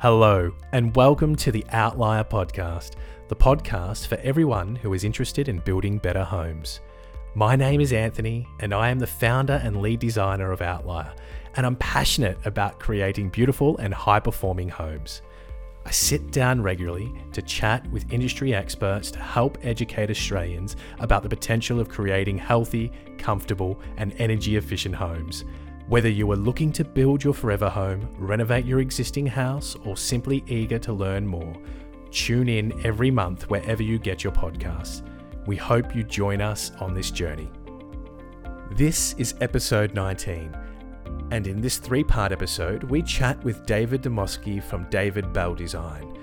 Hello, and welcome to the Outlier Podcast, the podcast for everyone who is interested in building better homes. My name is Anthony, and I am the founder and lead designer of Outlier, and I'm passionate about creating beautiful and high performing homes. I sit down regularly to chat with industry experts to help educate Australians about the potential of creating healthy, comfortable, and energy efficient homes. Whether you are looking to build your forever home, renovate your existing house, or simply eager to learn more, tune in every month wherever you get your podcasts. We hope you join us on this journey. This is episode 19, and in this three part episode, we chat with David Dimovski from David Belle Design.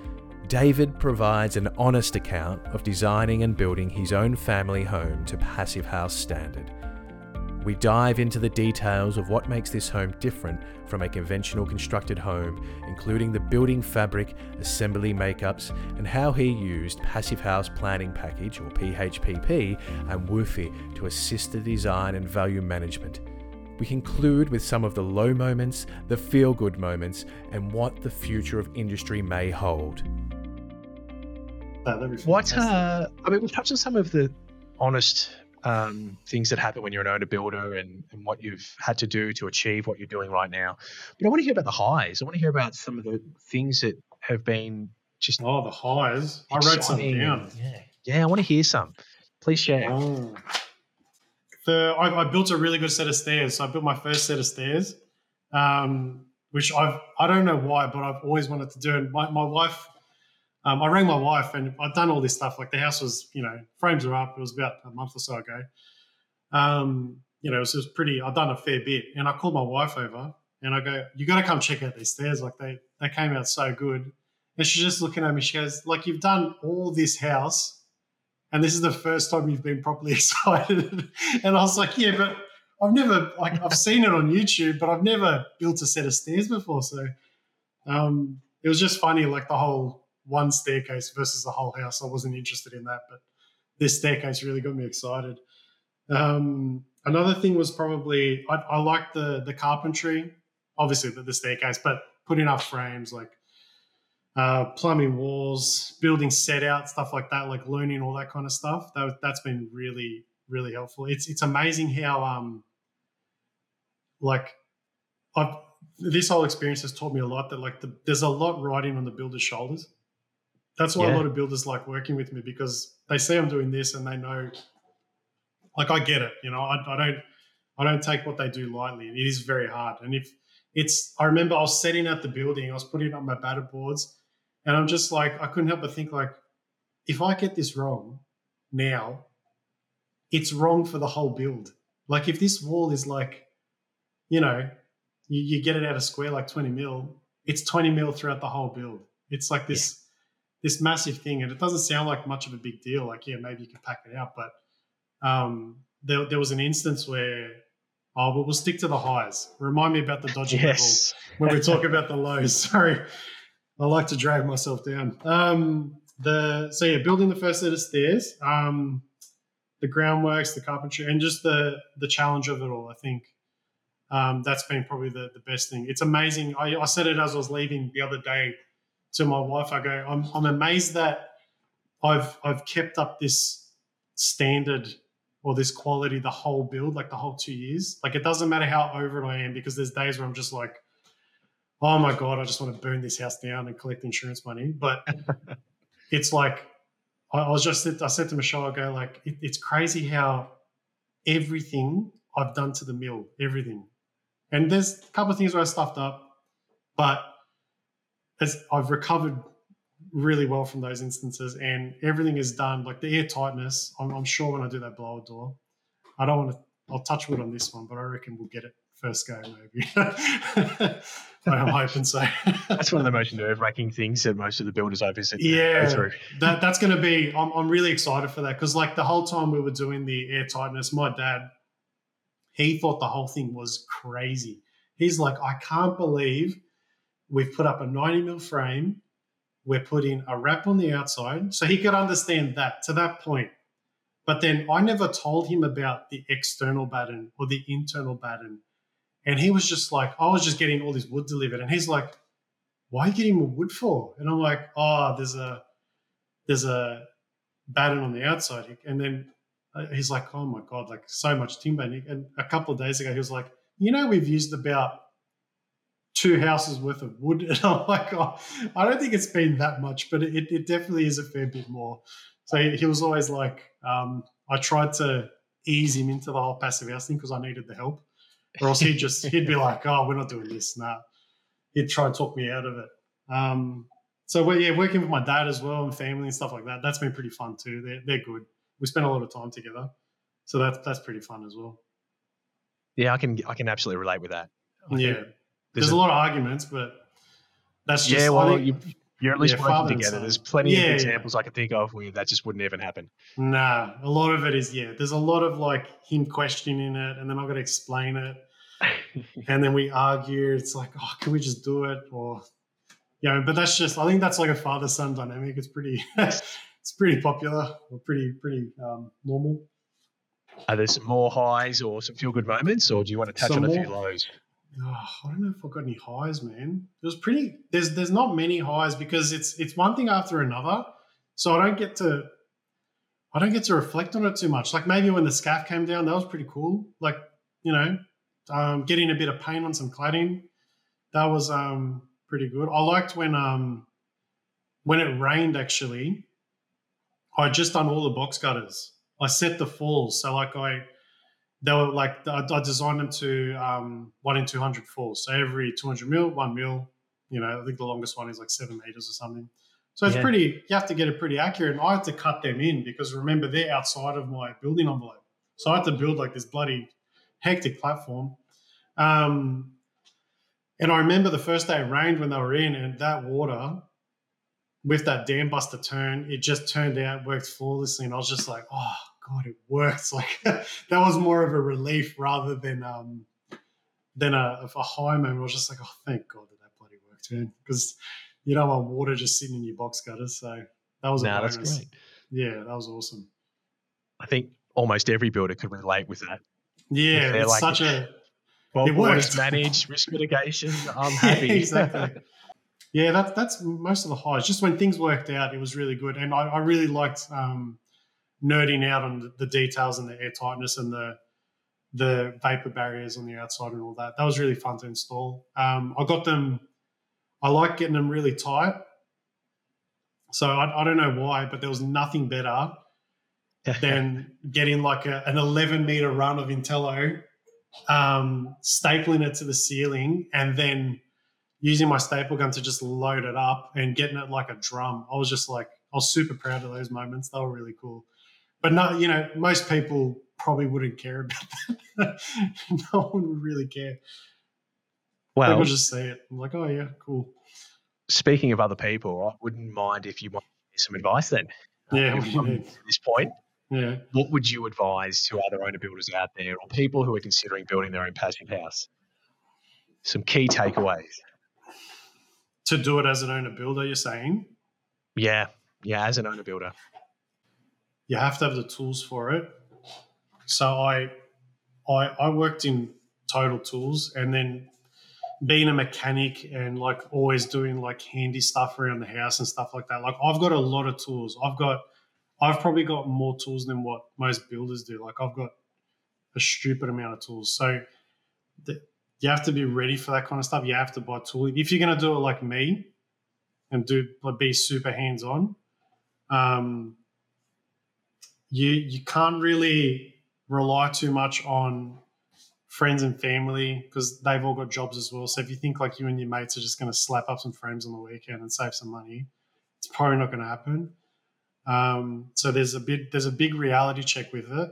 David provides an honest account of designing and building his own family home to Passive House standard. We dive into the details of what makes this home different from a conventional constructed home, including the building fabric, assembly makeups, and how he used Passive House Planning Package or PHPP and WUFI to assist the design and value management. We conclude with some of the low moments, the feel good moments, and what the future of industry may hold. What, uh, I mean, we've touched on some of the honest um, things that happen when you're an owner builder and, and what you've had to do to achieve what you're doing right now. But I want to hear about the highs. I want to hear about some of the things that have been just. Oh, the highs. I wrote some down. Yeah. Yeah, I want to hear some. Please share. Oh. The, I, I, built a really good set of stairs. So I built my first set of stairs, um, which I've, I don't know why, but I've always wanted to do. And my, my wife um, I rang my wife and I'd done all this stuff. Like the house was, you know, frames are up. It was about a month or so ago. Um, you know, it was, was pretty, I'd done a fair bit. And I called my wife over and I go, you got to come check out these stairs. Like they, they came out so good. And she's just looking at me. She goes, like, you've done all this house and this is the first time you've been properly excited. and I was like, yeah, but I've never, like, I've seen it on YouTube, but I've never built a set of stairs before. So um, it was just funny, like the whole, one staircase versus the whole house. I wasn't interested in that, but this staircase really got me excited. Um, another thing was probably I, I like the the carpentry, obviously the, the, staircase, but putting up frames like uh, plumbing walls, building set out stuff like that, like learning all that kind of stuff. That that's been really really helpful. It's it's amazing how um like I've this whole experience has taught me a lot that like the, there's a lot riding on the builder's shoulders that's why yeah. a lot of builders like working with me because they see I'm doing this and they know, like I get it. You know, I, I don't, I don't take what they do lightly. It is very hard. And if it's, I remember I was setting out the building, I was putting up my batter boards, and I'm just like, I couldn't help but think like, if I get this wrong now, it's wrong for the whole build. Like if this wall is like, you know, you, you get it out of square like 20 mil, it's 20 mil throughout the whole build. It's like this. Yeah this massive thing, and it doesn't sound like much of a big deal. Like, yeah, maybe you can pack it out, but um, there, there was an instance where oh, but we'll stick to the highs. Remind me about the dodgy yes. when we talk about the lows. Sorry, I like to drag myself down. Um, the so yeah, building the first set of stairs, um, the groundworks, the carpentry, and just the the challenge of it all. I think um, that's been probably the, the best thing. It's amazing. I, I said it as I was leaving the other day to my wife, I go, I'm, I'm amazed that I've I've kept up this standard or this quality the whole build, like the whole two years. Like it doesn't matter how over it I am because there's days where I'm just like, oh my god, I just want to burn this house down and collect insurance money. But it's like I, I, was just I said to Michelle, I go like, it, it's crazy how everything I've done to the mill, everything. And there's a couple of things where I stuffed up, but as I've recovered really well from those instances, and everything is done. Like the air tightness, I'm, I'm sure when I do that blower door, I don't want to. I'll touch wood on this one, but I reckon we'll get it first go, maybe. I'm hoping so. that's one of the most nerve-wracking things that most of the builders I visit yeah, that, that's going to be. I'm, I'm really excited for that because, like, the whole time we were doing the air tightness, my dad, he thought the whole thing was crazy. He's like, I can't believe We've put up a 90 mil frame. We're putting a wrap on the outside. So he could understand that to that point. But then I never told him about the external batten or the internal batten. And he was just like, I was just getting all this wood delivered. And he's like, why are you getting more wood for? And I'm like, oh, there's a there's a batten on the outside. And then uh, he's like, oh my god, like so much timber. And a couple of days ago, he was like, you know, we've used about two houses worth of wood. And I'm like, oh, I don't think it's been that much, but it, it definitely is a fair bit more. So he, he was always like, um, I tried to ease him into the whole passive house thing because I needed the help, or else he'd just he'd be like, "Oh, we're not doing this." Nah, he'd try and talk me out of it. Um, so we're, yeah, working with my dad as well and family and stuff like that. That's been pretty fun too. They're they're good. We spend a lot of time together, so that's that's pretty fun as well. Yeah, I can I can absolutely relate with that. I yeah, there's, there's a, a, lot of arguments, but that's just yeah. Well, you, you're at least yeah, working together. There's plenty yeah, of examples yeah. I can think of where that just wouldn't even happen. Nah, a lot of it is yeah. There's a lot of like him questioning it, and then I've got to explain it, and then we argue. It's like, oh, can we just do it? Or yeah, but that's just. I think that's like a father son dynamic. It's pretty. it's pretty popular or pretty pretty um, normal. Are there some more highs or some feel good moments, or do you want to touch some on a few lows? Oh, I don't know if I got any highs, man. It was pretty. There's there's not many highs because it's it's one thing after another. So I don't get to I don't get to reflect on it too much. Like maybe when the scaff came down, that was pretty cool. Like you know, um, getting a bit of paint on some cladding, that was um, pretty good. I liked when um, when it rained. Actually, I just done all the box gutters. I set the falls, so like I they were like I, designed them to um, one in two hundred falls. So every two hundred mil, one mil. You know, I think the longest one is like seven meters or something. So it's yeah. pretty. You have to get it pretty accurate. And I had to cut them in because remember they're outside of my building envelope. So I had to build like this bloody hectic platform. Um, and I remember the first day it rained when they were in, and that water with that dam buster turn, it just turned out worked flawlessly. And I was just like, oh God, it works. Like that was more of a relief rather than um than a, a high moment. I was just like, oh, thank God that that bloody worked, man. Because you don't want water just sitting in your box gutters. So that was a bonus. That's great. Yeah, that was awesome. I think almost every builder could relate with that. Yeah, it's like, such a well, it works. managed risk mitigation. I'm happy. exactly. Yeah, that's that's most of the highs. Just when things worked out, it was really good, and I, I really liked um, nerding out on the details and the air tightness and the the vapor barriers on the outside and all that. That was really fun to install. Um, I got them. I like getting them really tight. So I, I don't know why, but there was nothing better than getting like a, an 11 meter run of Intello, um, stapling it to the ceiling, and then using my staple gun to just load it up and getting it like a drum. I was just like, I was super proud of those moments. They were really cool but not you know most people probably wouldn't care about that. no one would really care. Well, people just say it. I'm like, oh yeah, cool. Speaking of other people, I wouldn't mind if you want some advice then. Yeah, um, at this point. Yeah. What would you advise to other owner builders out there or people who are considering building their own passive house? Some key takeaways. To do it as an owner builder, you're saying? Yeah, yeah, as an owner builder you have to have the tools for it. So I, I, I worked in Total Tools, and then being a mechanic and like always doing like handy stuff around the house and stuff like that. Like I've got a lot of tools. I've got, I've probably got more tools than what most builders do. Like I've got a stupid amount of tools. So the, you have to be ready for that kind of stuff. You have to buy tools. If you're going to do it like me and do like be super hands on, um, you you can't really rely too much on friends and family because they've all got jobs as well. So if you think like you and your mates are just going to slap up some frames on the weekend and save some money, it's probably not going to happen. Um, so there's a bit there's a big reality check with it.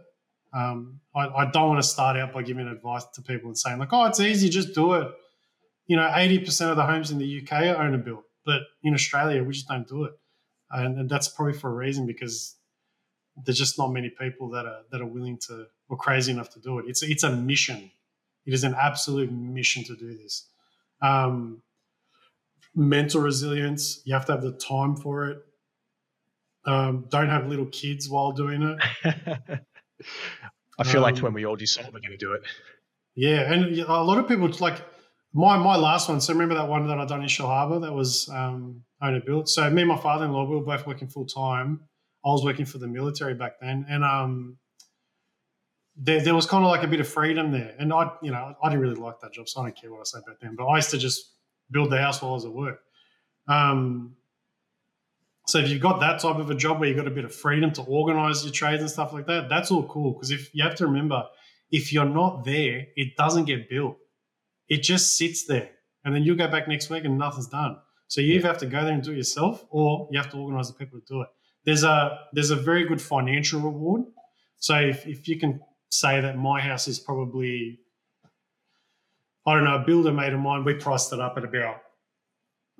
Um, I, I, don't want to start out by giving advice to people and saying like, oh, it's easy, just do it. You know, eighty percent of the homes in the UK are owner built, but in Australia we just don't do it, and, and that's probably for a reason because there's just not many people that are that are willing to or crazy enough to do it. It's it's a mission. It is an absolute mission to do this. Um, mental resilience. You have to have the time for it. Um, don't have little kids while doing it. I feel um, like when we all decide we're going to do it. Yeah, and a lot of people like my my last one. So remember that one that I done in Shellharbour that was um, owner built. So me and my father in law, we were both working full time. I was working for the military back then, and um, there, there was kind of like a bit of freedom there. And I, you know, I didn't really like that job, so I don't care what I say back then. But I used to just build the house while I was at work. Um, so if you've got that type of a job where you've got a bit of freedom to organize your trades and stuff like that, that's all cool. Because if you have to remember, if you're not there, it doesn't get built. It just sits there. And then you go back next week and nothing's done. So you either have to go there and do it yourself or you have to organize the people to do it. There's a there's a very good financial reward. So if, if you can say that my house is probably I don't know, a builder made of mine, we priced it up at about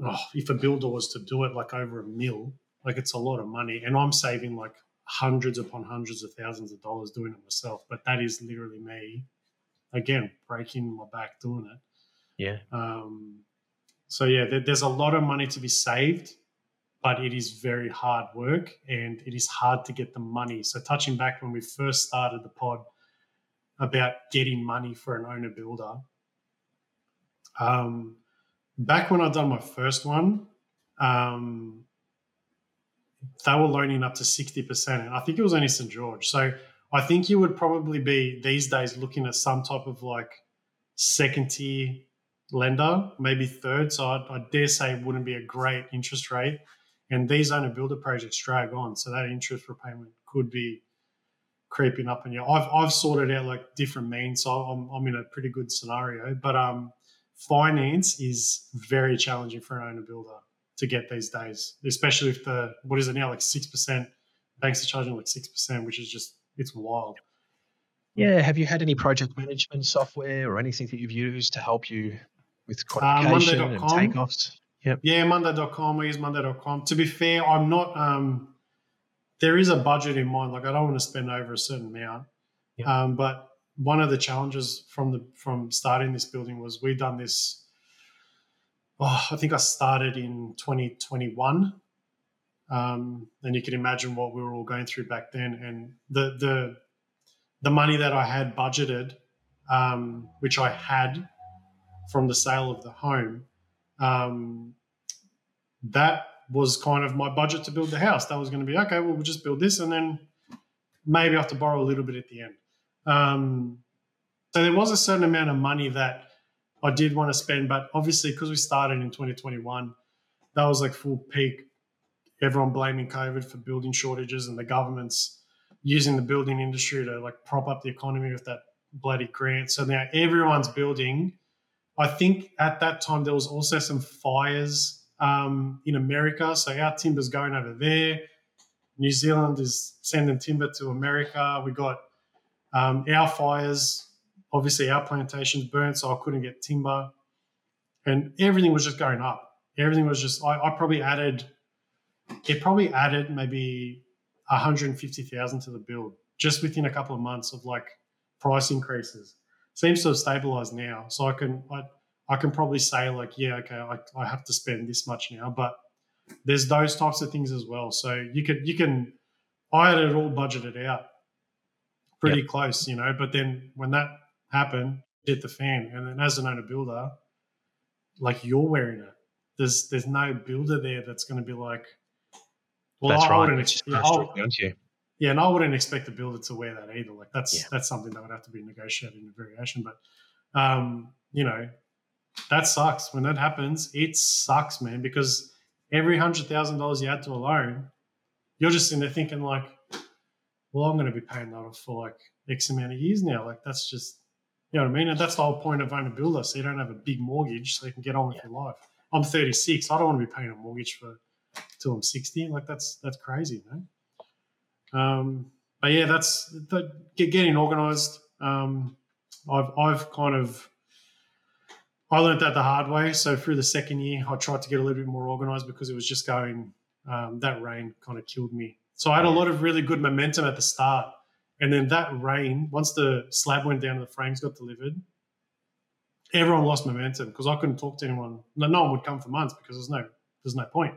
oh, if a builder was to do it like over a mil, like it's a lot of money. And I'm saving like hundreds upon hundreds of thousands of dollars doing it myself. But that is literally me, again, breaking my back doing it. Yeah. Um, so yeah, there, there's a lot of money to be saved, but it is very hard work and it is hard to get the money. So touching back when we first started the pod about getting money for an owner builder. Um, back when I'd done my first one, um, they were loaning up to 60%. And I think it was only St. George. So I think you would probably be these days looking at some type of like second tier lender, maybe third. So I, I dare say it wouldn't be a great interest rate. And these owner builder projects drag on. So that interest repayment could be creeping up on you. I've, I've sorted out like different means. So I'm, I'm in a pretty good scenario. But um, finance is very challenging for an owner builder to get these days, especially if the what is it now like six percent banks are charging like six percent, which is just it's wild. Yeah. Have you had any project management software or anything that you've used to help you with Uh, qualification and takeoffs? Yep. Yeah, Monday.com. I use Monday.com. To be fair, I'm not. Um, there is a budget in mind. Like I don't want to spend over a certain amount. Yeah. Um, but one of the challenges from the from starting this building was we've done this. Oh, I think I started in 2021. Um, and you can imagine what we were all going through back then, and the the the money that I had budgeted, um, which I had from the sale of the home, um, that was kind of my budget to build the house. That was going to be okay. Well, we'll just build this, and then maybe I have to borrow a little bit at the end. Um, so there was a certain amount of money that I did want to spend, but obviously because we started in 2021, that was like full peak. Everyone blaming COVID for building shortages, and the government's using the building industry to like prop up the economy with that bloody grant. So now everyone's building. I think at that time there was also some fires um, in America, so our timber's going over there. New Zealand is sending timber to America. We got um, our fires, obviously our plantations burnt, so I couldn't get timber, and everything was just going up. Everything was just. I, I probably added. It probably added maybe 150,000 to the build just within a couple of months of like price increases. Seems to have stabilized now, so I can I, I can probably say like yeah okay I, I have to spend this much now, but there's those types of things as well. So you could you can I had it all budgeted out pretty close, you know. But then when that happened, hit the fan, and then as an owner builder, like you're wearing it. There's there's no builder there that's going to be like, well, That's I right. wouldn't It's ex- just yeah, I- straight down to you. yeah, and I wouldn't expect the builder to wear that either. Like that's Yeah. that's something that would have to be negotiated in a variation. But um, you know, that sucks. When that happens, it sucks, man, because every hundred thousand dollars you add to a loan, you're just in there thinking like, well, I'm going to be paying that off for like X amount of years now. Like that's just, you know what I mean? And that's the whole point of owning a builder, so you don't have a big mortgage, so you can get on with your life. I'm 36. I don't want to be paying a mortgage for till I'm 60. Like that's that's crazy, man. Um, but yeah, that's the, getting organised. Um, I've I've kind of I learned that the hard way. So through the second year, I tried to get a little bit more organised because it was just going. Um, that rain kind of killed me. So I had a lot of really good momentum at the start, and then that rain, once the slab went down and the frames got delivered, everyone lost momentum because I couldn't talk to anyone. No, no one would come for months because there's no there's no point.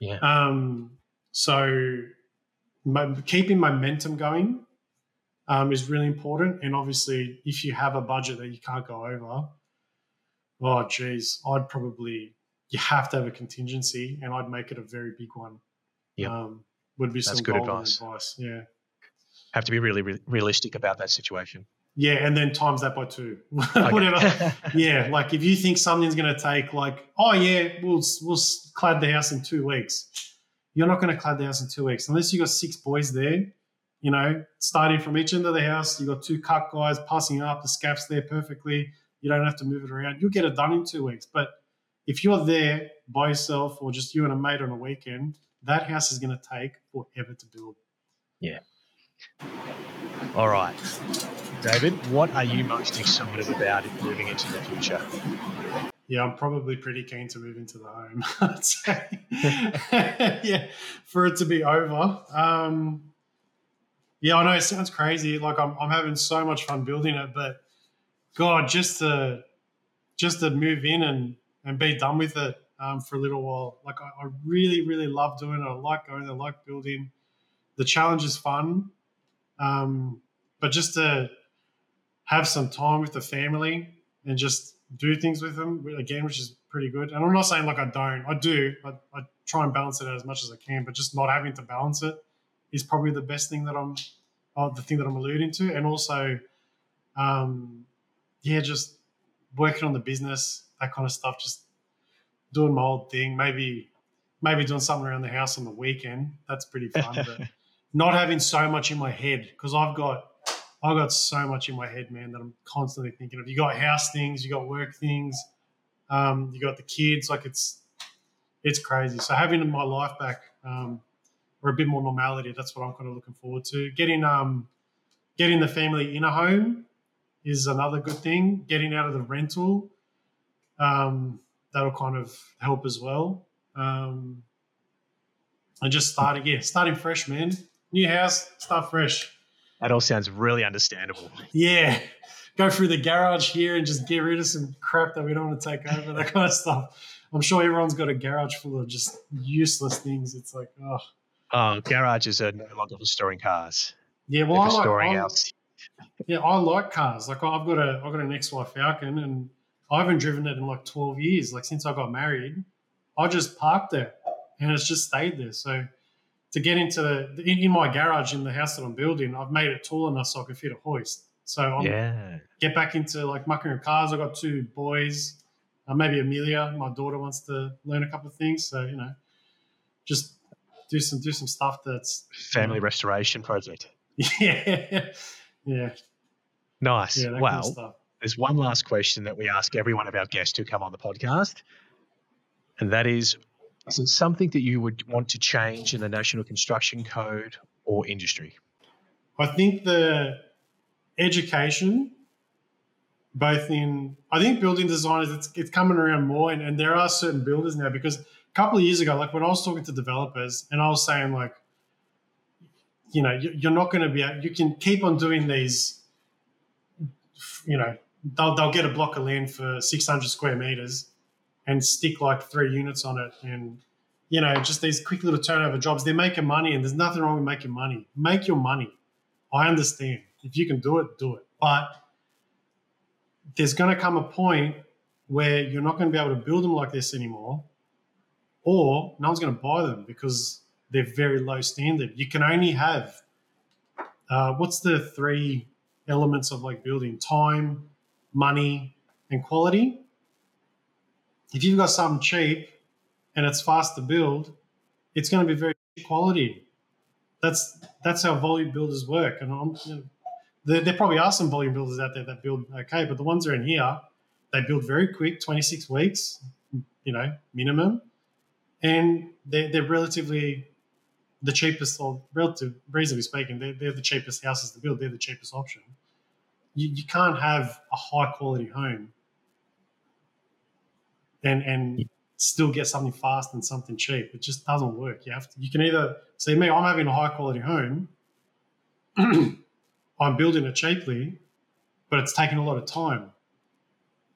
Yeah. Um, so keeping momentum going um, is really important. And obviously, if you have a budget that you can't go over, Oh, geez, I'd probably you have to have a contingency, and I'd make it a very big one. Yep. Um, would be That's some good advice. advice. Yeah. Have to be really re- realistic about that situation. Yeah, and then times that by two, whatever. Yeah, like if you think something's going to take like, oh yeah, we'll we'll clad the house in two weeks. You're not going to clad the house in two weeks unless you got six boys there. You know, starting from each end of the house, you got two cut guys passing up the scaps there perfectly. You don't have to move it around. You'll get it done in two weeks. But if you're there by yourself or just you and a mate on a weekend, that house is going to take forever to build. Yeah. All right. David, what are you most excited about moving into the future? Yeah, I'm probably pretty keen to move into the home. I'd say. yeah, for it to be over. Um, yeah, I know it sounds crazy. Like I'm, I'm having so much fun building it, but God, just to just to move in and and be done with it um, for a little while. Like I, I really, really love doing it. I like going. I like building. The challenge is fun, um, but just to have some time with the family and just do things with them again, which is pretty good. And I'm not saying like I don't, I do. I, I try and balance it as much as I can, but just not having to balance it is probably the best thing that I'm, uh, the thing that I'm alluding to. And also, um, yeah, just working on the business, that kind of stuff, just doing my old thing. Maybe, maybe doing something around the house on the weekend. That's pretty fun. but not having so much in my head because I've got I've got so much in my head, man, that I'm constantly thinking of. You got house things, you got work things, um, you got the kids. Like it's it's crazy. So having my life back um, or a bit more normality, that's what I'm kind of looking forward to. Getting um, getting the family in a home is another good thing. Getting out of the rental, um, that'll kind of help as well. Um, and just starting, yeah, starting fresh, man. New house, start fresh. That all sounds really understandable. Yeah. Go through the garage here and just get rid of some crap that we don't want to take over, that kind of stuff. I'm sure everyone's got a garage full of just useless things. It's like, oh. Oh, garages are no longer for storing cars. Yeah, They're well, I like, storing I, yeah, I like cars. Like I've got a I've got an XY Falcon and I haven't driven it in like 12 years. Like since I got married, I just parked there and it's just stayed there. So to get into the in, in my garage in the house that I'm building, I've made it tall enough so I can fit a hoist. So I'm Yeah. get back into like mucking around cars. I've got two boys, uh, maybe Amelia, my daughter wants to learn a couple of things. So you know, just do some do some stuff that's Family restoration project. yeah, yeah, Nice. yeah. Well, kind of there's one last question that we ask every one of our guests who come on the podcast, and that is: Is it something that you would want to change in the National Construction Code or industry? I think the education, both in, I think building designers, it's, it's coming around more, and, and there are certain builders now because a couple of years ago, like when I was talking to developers, and I was saying like, you know, you- you're not going to be, you can keep on doing these, you know, they'll, they'll get a block of land for 600 square meters and stick like three units on it. And you know just these quick little turnover jobs they're making money and there's nothing wrong with making money. Make your money. I understand. If you can do it do it. But there's going to come a point where you're not going to be able to build them like this anymore or no one's going to buy them because they're very low standard. You can only have uh, what's the three elements of like building? Time money and quality if you've got something cheap and it's fast to build, it's going to be very quality. That's that's how volume builders work. And you know, there, there probably are some volume builders out there that build okay, but the ones that are in here, they build very quick, 26 weeks, you know, minimum, and they're, they're relatively the cheapest, or relative, reasonably speaking, they're, they're the cheapest houses to build. They're the cheapest option. You, you can't have a high quality home and and still get something fast and something cheap. It just doesn't work. You have to. You can either see me. I'm having a high quality home. I'm building it cheaply, but it's taking a lot of time.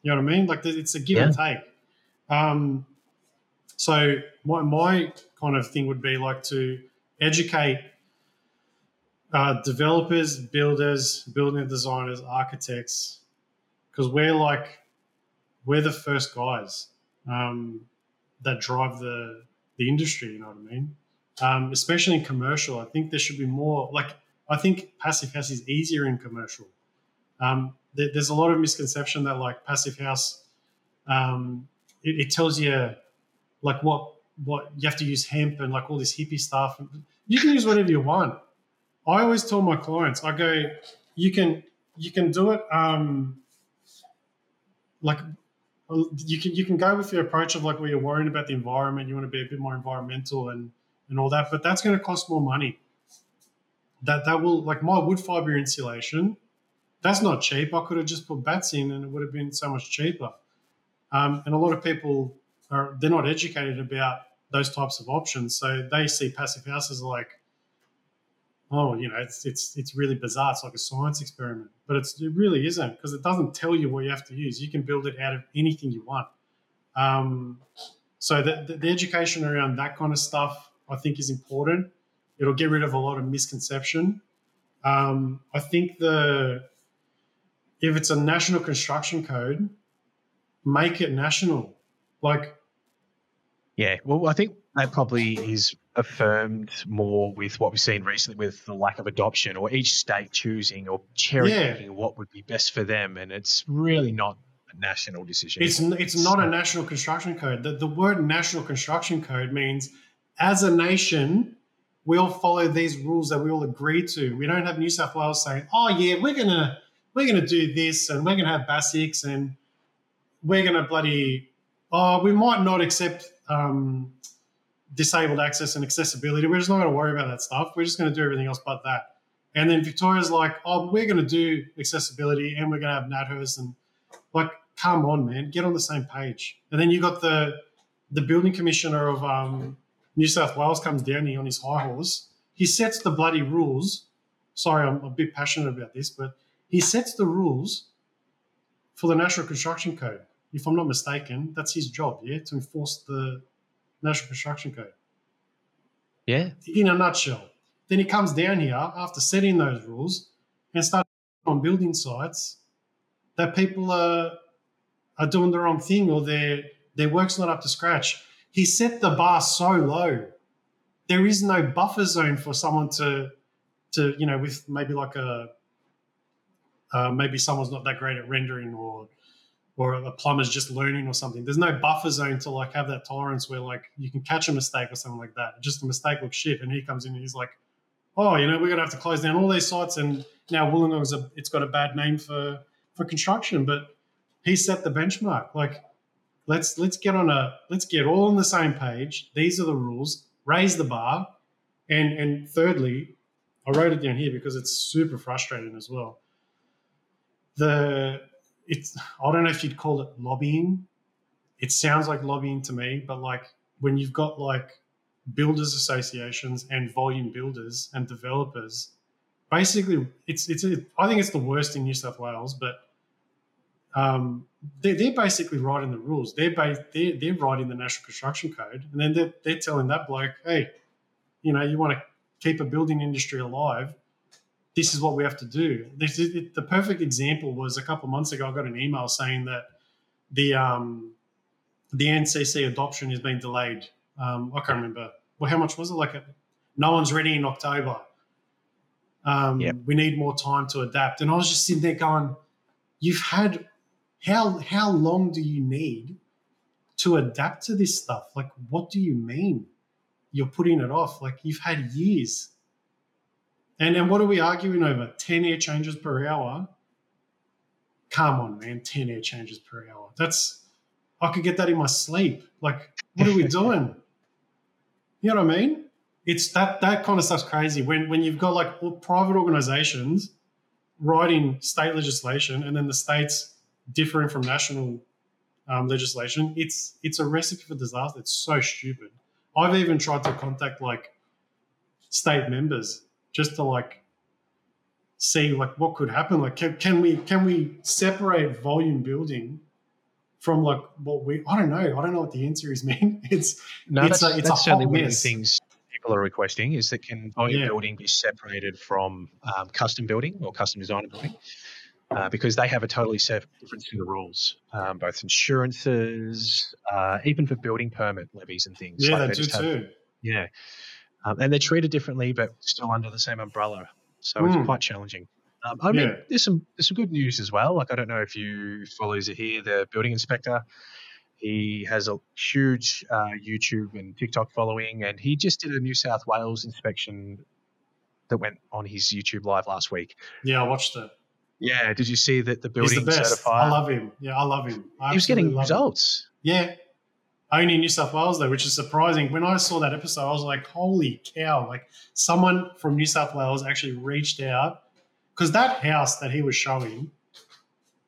You know what I mean? Like it's a give and take. Um, so my my kind of thing would be like to educate uh, developers, builders, building designers, architects, because we're like we're the first guys um, that drive the the industry. You know what I mean? Um, especially in commercial, I think there should be more. Like I think passive house is easier in commercial. Um, there, there's a lot of misconception that like passive house, um, it, it tells you like what what you have to use hemp and like all this hippie stuff. You can use whatever you want. I always tell my clients, I go, you can you can do it um, like you can you can go with the approach of like where you're worrying about the environment, you want to be a bit more environmental and and all that, but that's going to cost more money. That that will like my wood fiber insulation, that's not cheap. I could have just put batts in and it would have been so much cheaper. Um, and a lot of people are they're not educated about those types of options, so they see passive houses like oh, you know, it's it's it's really bizarre. It's like a science experiment, but it's it really isn't because it doesn't tell you what you have to use. You can build it out of anything you want. Um, so the, the, the education around that kind of stuff, I think, is important. It'll get rid of a lot of misconception. Um, I think the if it's a national construction code, make it national. Like, yeah. Well, I think that probably is affirmed more with what we've seen recently with the lack of adoption or each state choosing or cherry picking yeah. what would be best for them. And it's really not a national decision. It's, it's not a national construction code. The, the word national construction code means as a nation, we all follow these rules that we all agree to. We don't have New South Wales saying, oh, yeah, we're going to we're going to do this and we're going to have BASIX and we're going to bloody, oh, we might not accept um, disabled access and accessibility. We're just not going to worry about that stuff. We're just going to do everything else but that. And then Victoria's like, oh, we're going to do accessibility and we're going to have NatHERS and like, come on, man, get on the same page. And then you got the the building commissioner of um, New South Wales comes down here on his high horse. He sets the bloody rules. Sorry, I'm a bit passionate about this, but he sets the rules for the National Construction Code. If I'm not mistaken, that's his job, yeah, to enforce the National Construction Code. Yeah. In a nutshell. Then he comes down here after setting those rules and starts on building sites that people are are doing the wrong thing or their their work's not up to scratch. He set the bar so low. There is no buffer zone for someone to to you know with maybe like a uh, maybe someone's not that great at rendering or or a plumber's just learning or something. There's no buffer zone to like have that tolerance where like you can catch a mistake or something like that. Just a mistake looks shit, and he comes in and he's like, "Oh, you know, we're gonna have to close down all these sites." And now Wollongong's a it's got a bad name for for construction, but he set the benchmark. Like, let's let's get on a let's get all on the same page. These are the rules. Raise the bar, and and thirdly, I wrote it down here because it's super frustrating as well. The it's I don't know if you'd call it lobbying. It sounds like lobbying to me, but like when you've got like builders associations and volume builders and developers, basically it's it's a, I think it's the worst in New South Wales, but um, they're, they're basically writing the rules. They're, ba- they're they're writing the National Construction Code, and then they're, they're telling that bloke, hey, you know, you want to keep a building industry alive, this is what we have to do. This is, it, the perfect example was a couple months ago. I got an email saying that the um, the NCC adoption has been delayed. Um, I can't remember. Well, how much was it? Like, a, no one's ready in October. Um, yep. We need more time to adapt. And I was just sitting there going, "You've had how how long do you need to adapt to this stuff? Like, what do you mean you're putting it off? Like, you've had years." And and what are we arguing over? 10 air changes per hour? Come on, man, 10 air changes per hour. That's I could get that in my sleep. Like, what are we doing? you know what I mean? It's that that kind of stuff's crazy. When when you've got like private organizations writing state legislation and then the states differing from national um, legislation, it's it's a recipe for disaster. It's so stupid. I've even tried to contact like state members just to like see like what could happen. Like, can, can we can we separate volume building from like what we? I don't know. I don't know what the answer is, man. It's no, it's that's, a, it's that's certainly one of the things people are requesting is that can volume yeah. building be separated from um, custom building or custom design building? uh, because they have a totally set, different set of rules, um, both insurances, uh, even for building permit levies and things. Yeah, Like, they do just have- too. yeah, um, and they're treated differently, but still under the same umbrella. So Mm. it's quite challenging. Um, I mean, Yeah. there's some there's some good news as well. Like I don't know if you follow Zahir, the building inspector. He has a huge uh, YouTube and TikTok following, and he just did a New South Wales inspection that went on his YouTube live last week. Yeah, I watched it. Yeah, did you see that the He's building the best. certified? I love him. Yeah, I love him. I he was getting love him. results. Yeah. Only in New South Wales though, which is surprising. When I saw that episode, I was like, "Holy cow!" Like someone from New South Wales actually reached out because that house that he was showing,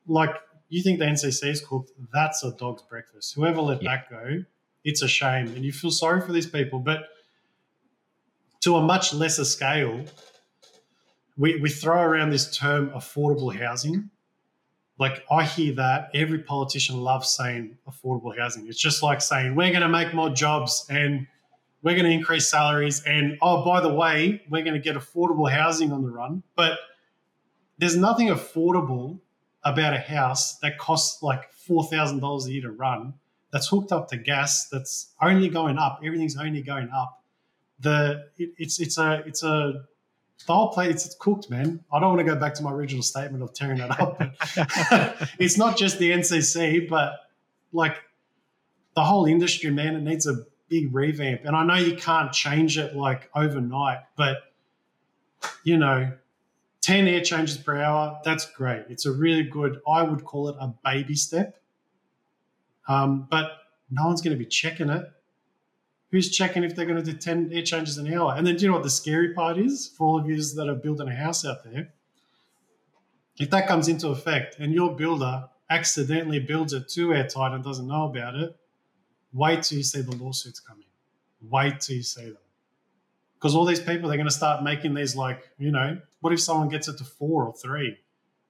like you think the NCC is cooked, that's a dog's breakfast. Whoever let Yeah. that go, it's a shame, and you feel sorry for these people. But to a much lesser scale, we we throw around this term affordable housing like I hear that every politician loves saying affordable housing. It's just like saying we're going to make more jobs and we're going to increase salaries and oh by the way we're going to get affordable housing on the run. But there's nothing affordable about a house that costs like four thousand dollars a year to run. That's hooked up to gas. That's only going up. Everything's only going up. The it, it's it's a it's a the whole place it's, cooked, man. I don't want to go back to my original statement of tearing that up, it's not just the NCC, but like the whole industry, man. It needs a big revamp, and I know you can't change it like overnight, but you know, ten air changes per hour. That's great. It's a really good. I would call it a baby step, um, but no one's going to be checking it. Who's checking if they're going to do 10 air changes an hour? And then do you know what the scary part is for all of you that are building a house out there? If that comes into effect and your builder accidentally builds it too airtight and doesn't know about it, wait till you see the lawsuits coming. Wait till you see them. Because all these people, they're going to start making these like, you know, what if someone gets it to four or three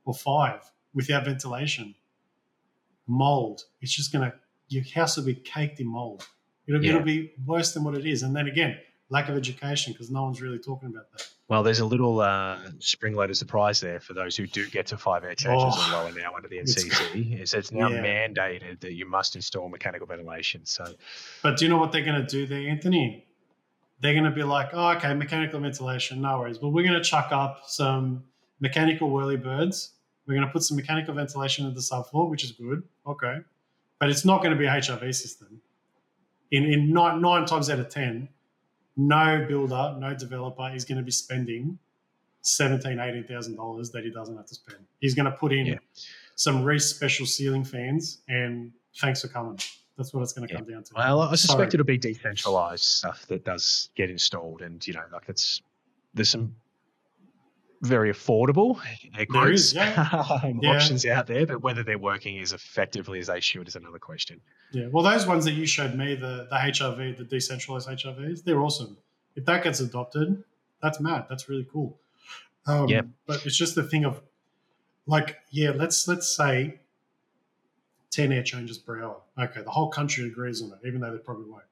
or five without ventilation? Mold. It's just going to, your house will be caked in mold. It'll, Yeah. it'll be worse than what it is. And then again, lack of education because no one's really talking about that. Well, there's a little uh, spring loaded surprise there for those who do get to five air changes Oh, and lower now under the NCC. Is it's now Yeah. mandated that you must install mechanical ventilation. So But do you know what they're going to do there, Anthony? They're going to be like, oh, okay, mechanical ventilation, no worries. But we're going to chuck up some mechanical whirlybirds. We're going to put some mechanical ventilation in the subfloor, which is good. Okay. But it's not going to be a HRV system. In, in nine, nine times out of 10, no builder, no developer is going to be spending seventeen, eighteen thousand dollars that he doesn't have to spend. He's going to put in Yeah. some Reece special ceiling fans, and thanks for coming. That's what it's going to Yeah. come down to. well, I suspect Sorry. it'll be decentralized stuff that does get installed, and you know, like it's there's some very affordable There is, yeah. Yeah. options out there, but whether they're working as effectively as they should is another question. Yeah, well, those ones that you showed me, the the HRV, the decentralized HRVs, they're awesome. If that gets adopted, that's mad. That's really cool. Um, Yeah. But it's just the thing of, like, yeah, let's let's say ten air changes per hour. Okay, the whole country agrees on it, even though they probably won't.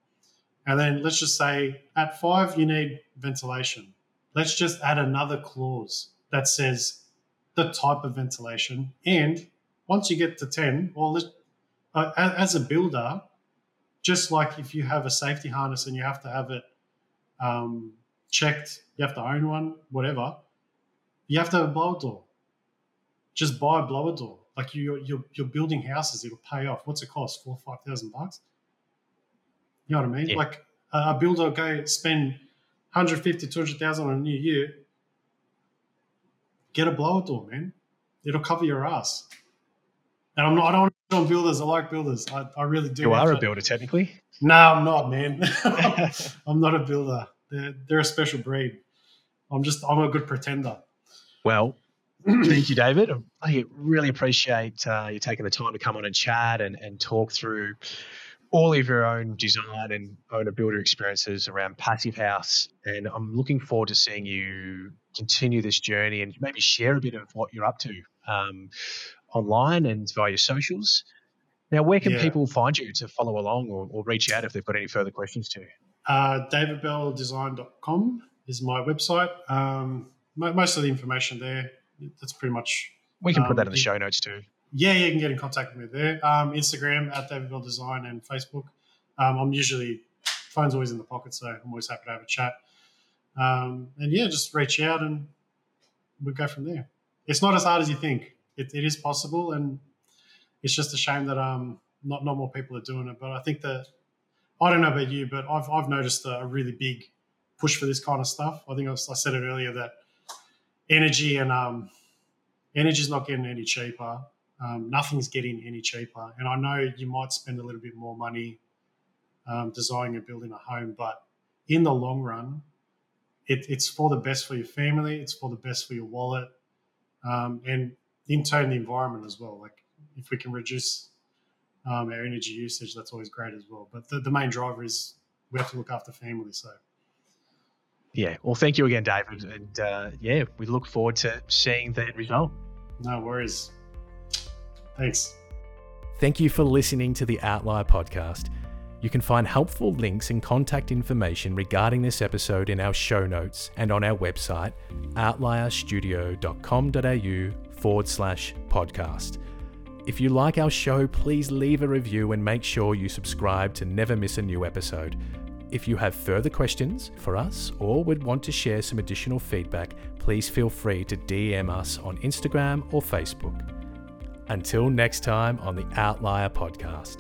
And then let's just say at five you need ventilation. Let's just add another clause that says the type of ventilation, and once you get to ten, well, let's uh, as a builder, just like if you have a safety harness and you have to have it um, checked, you have to own one, whatever, you have to have a blower door. Just buy a blower door. Like you, you're, you're building houses, it'll pay off. What's it cost? Four, five thousand bucks. You know what I mean? Yeah. Like a, builder will go spend 150, 200,000 on a new year. Get a blower door, man. It'll cover your ass. And I'm not, I don't on builders. I like builders. I, I really do. You are a builder, technically. No, I'm not, man. I'm not a builder. They're, they're a special breed. I'm just, I'm a good pretender. Well, thank you, David. I really appreciate uh, you taking the time to come on and chat and, and talk through all of your own design and owner builder experiences around Passive House. And I'm looking forward to seeing you continue this journey and maybe share a bit of what you're up to um, online and via your socials. Now, where can Yeah. people find you to follow along or, or reach out if they've got any further questions to you? Uh, DavidBelleDesign.com is my website. Um, most of the information there, that's pretty much We can put Um, that in the show notes too. Yeah, you can get in contact with me there. Um, Instagram at David Belle Design and Facebook. Um, I'm usually phone's always in the pocket, so I'm always happy to have a chat. Um, and yeah, just reach out and we'll go from there. It's not as hard as you think. It, it is possible, and it's just a shame that um not not more people are doing it. But I think that I don't know about you, but I've I've noticed a, a really big push for this kind of stuff. I think I, was, I said it earlier that energy and um energy is not getting any cheaper. Um, nothing's getting any cheaper, and I know you might spend a little bit more money um, designing and building a home, but in the long run, it, it's for the best for your family. It's for the best for your wallet, um, and in turn the environment as well. Like if we can reduce um, our energy usage, that's always great as well. But the, the main driver is we have to look after family. So Yeah. Well, thank you again, David. And uh, yeah, we look forward to seeing the result. no worries. Thanks. Thank you for listening to the Outlier podcast. You can find helpful links and contact information regarding this episode in our show notes and on our website, outlierstudio.com.au forward slash podcast. If you like our show, please leave a review and make sure you subscribe to never miss a new episode. If you have further questions for us or would want to share some additional feedback, please feel free to DM us on Instagram or Facebook. Until next time on the Outlier Podcast.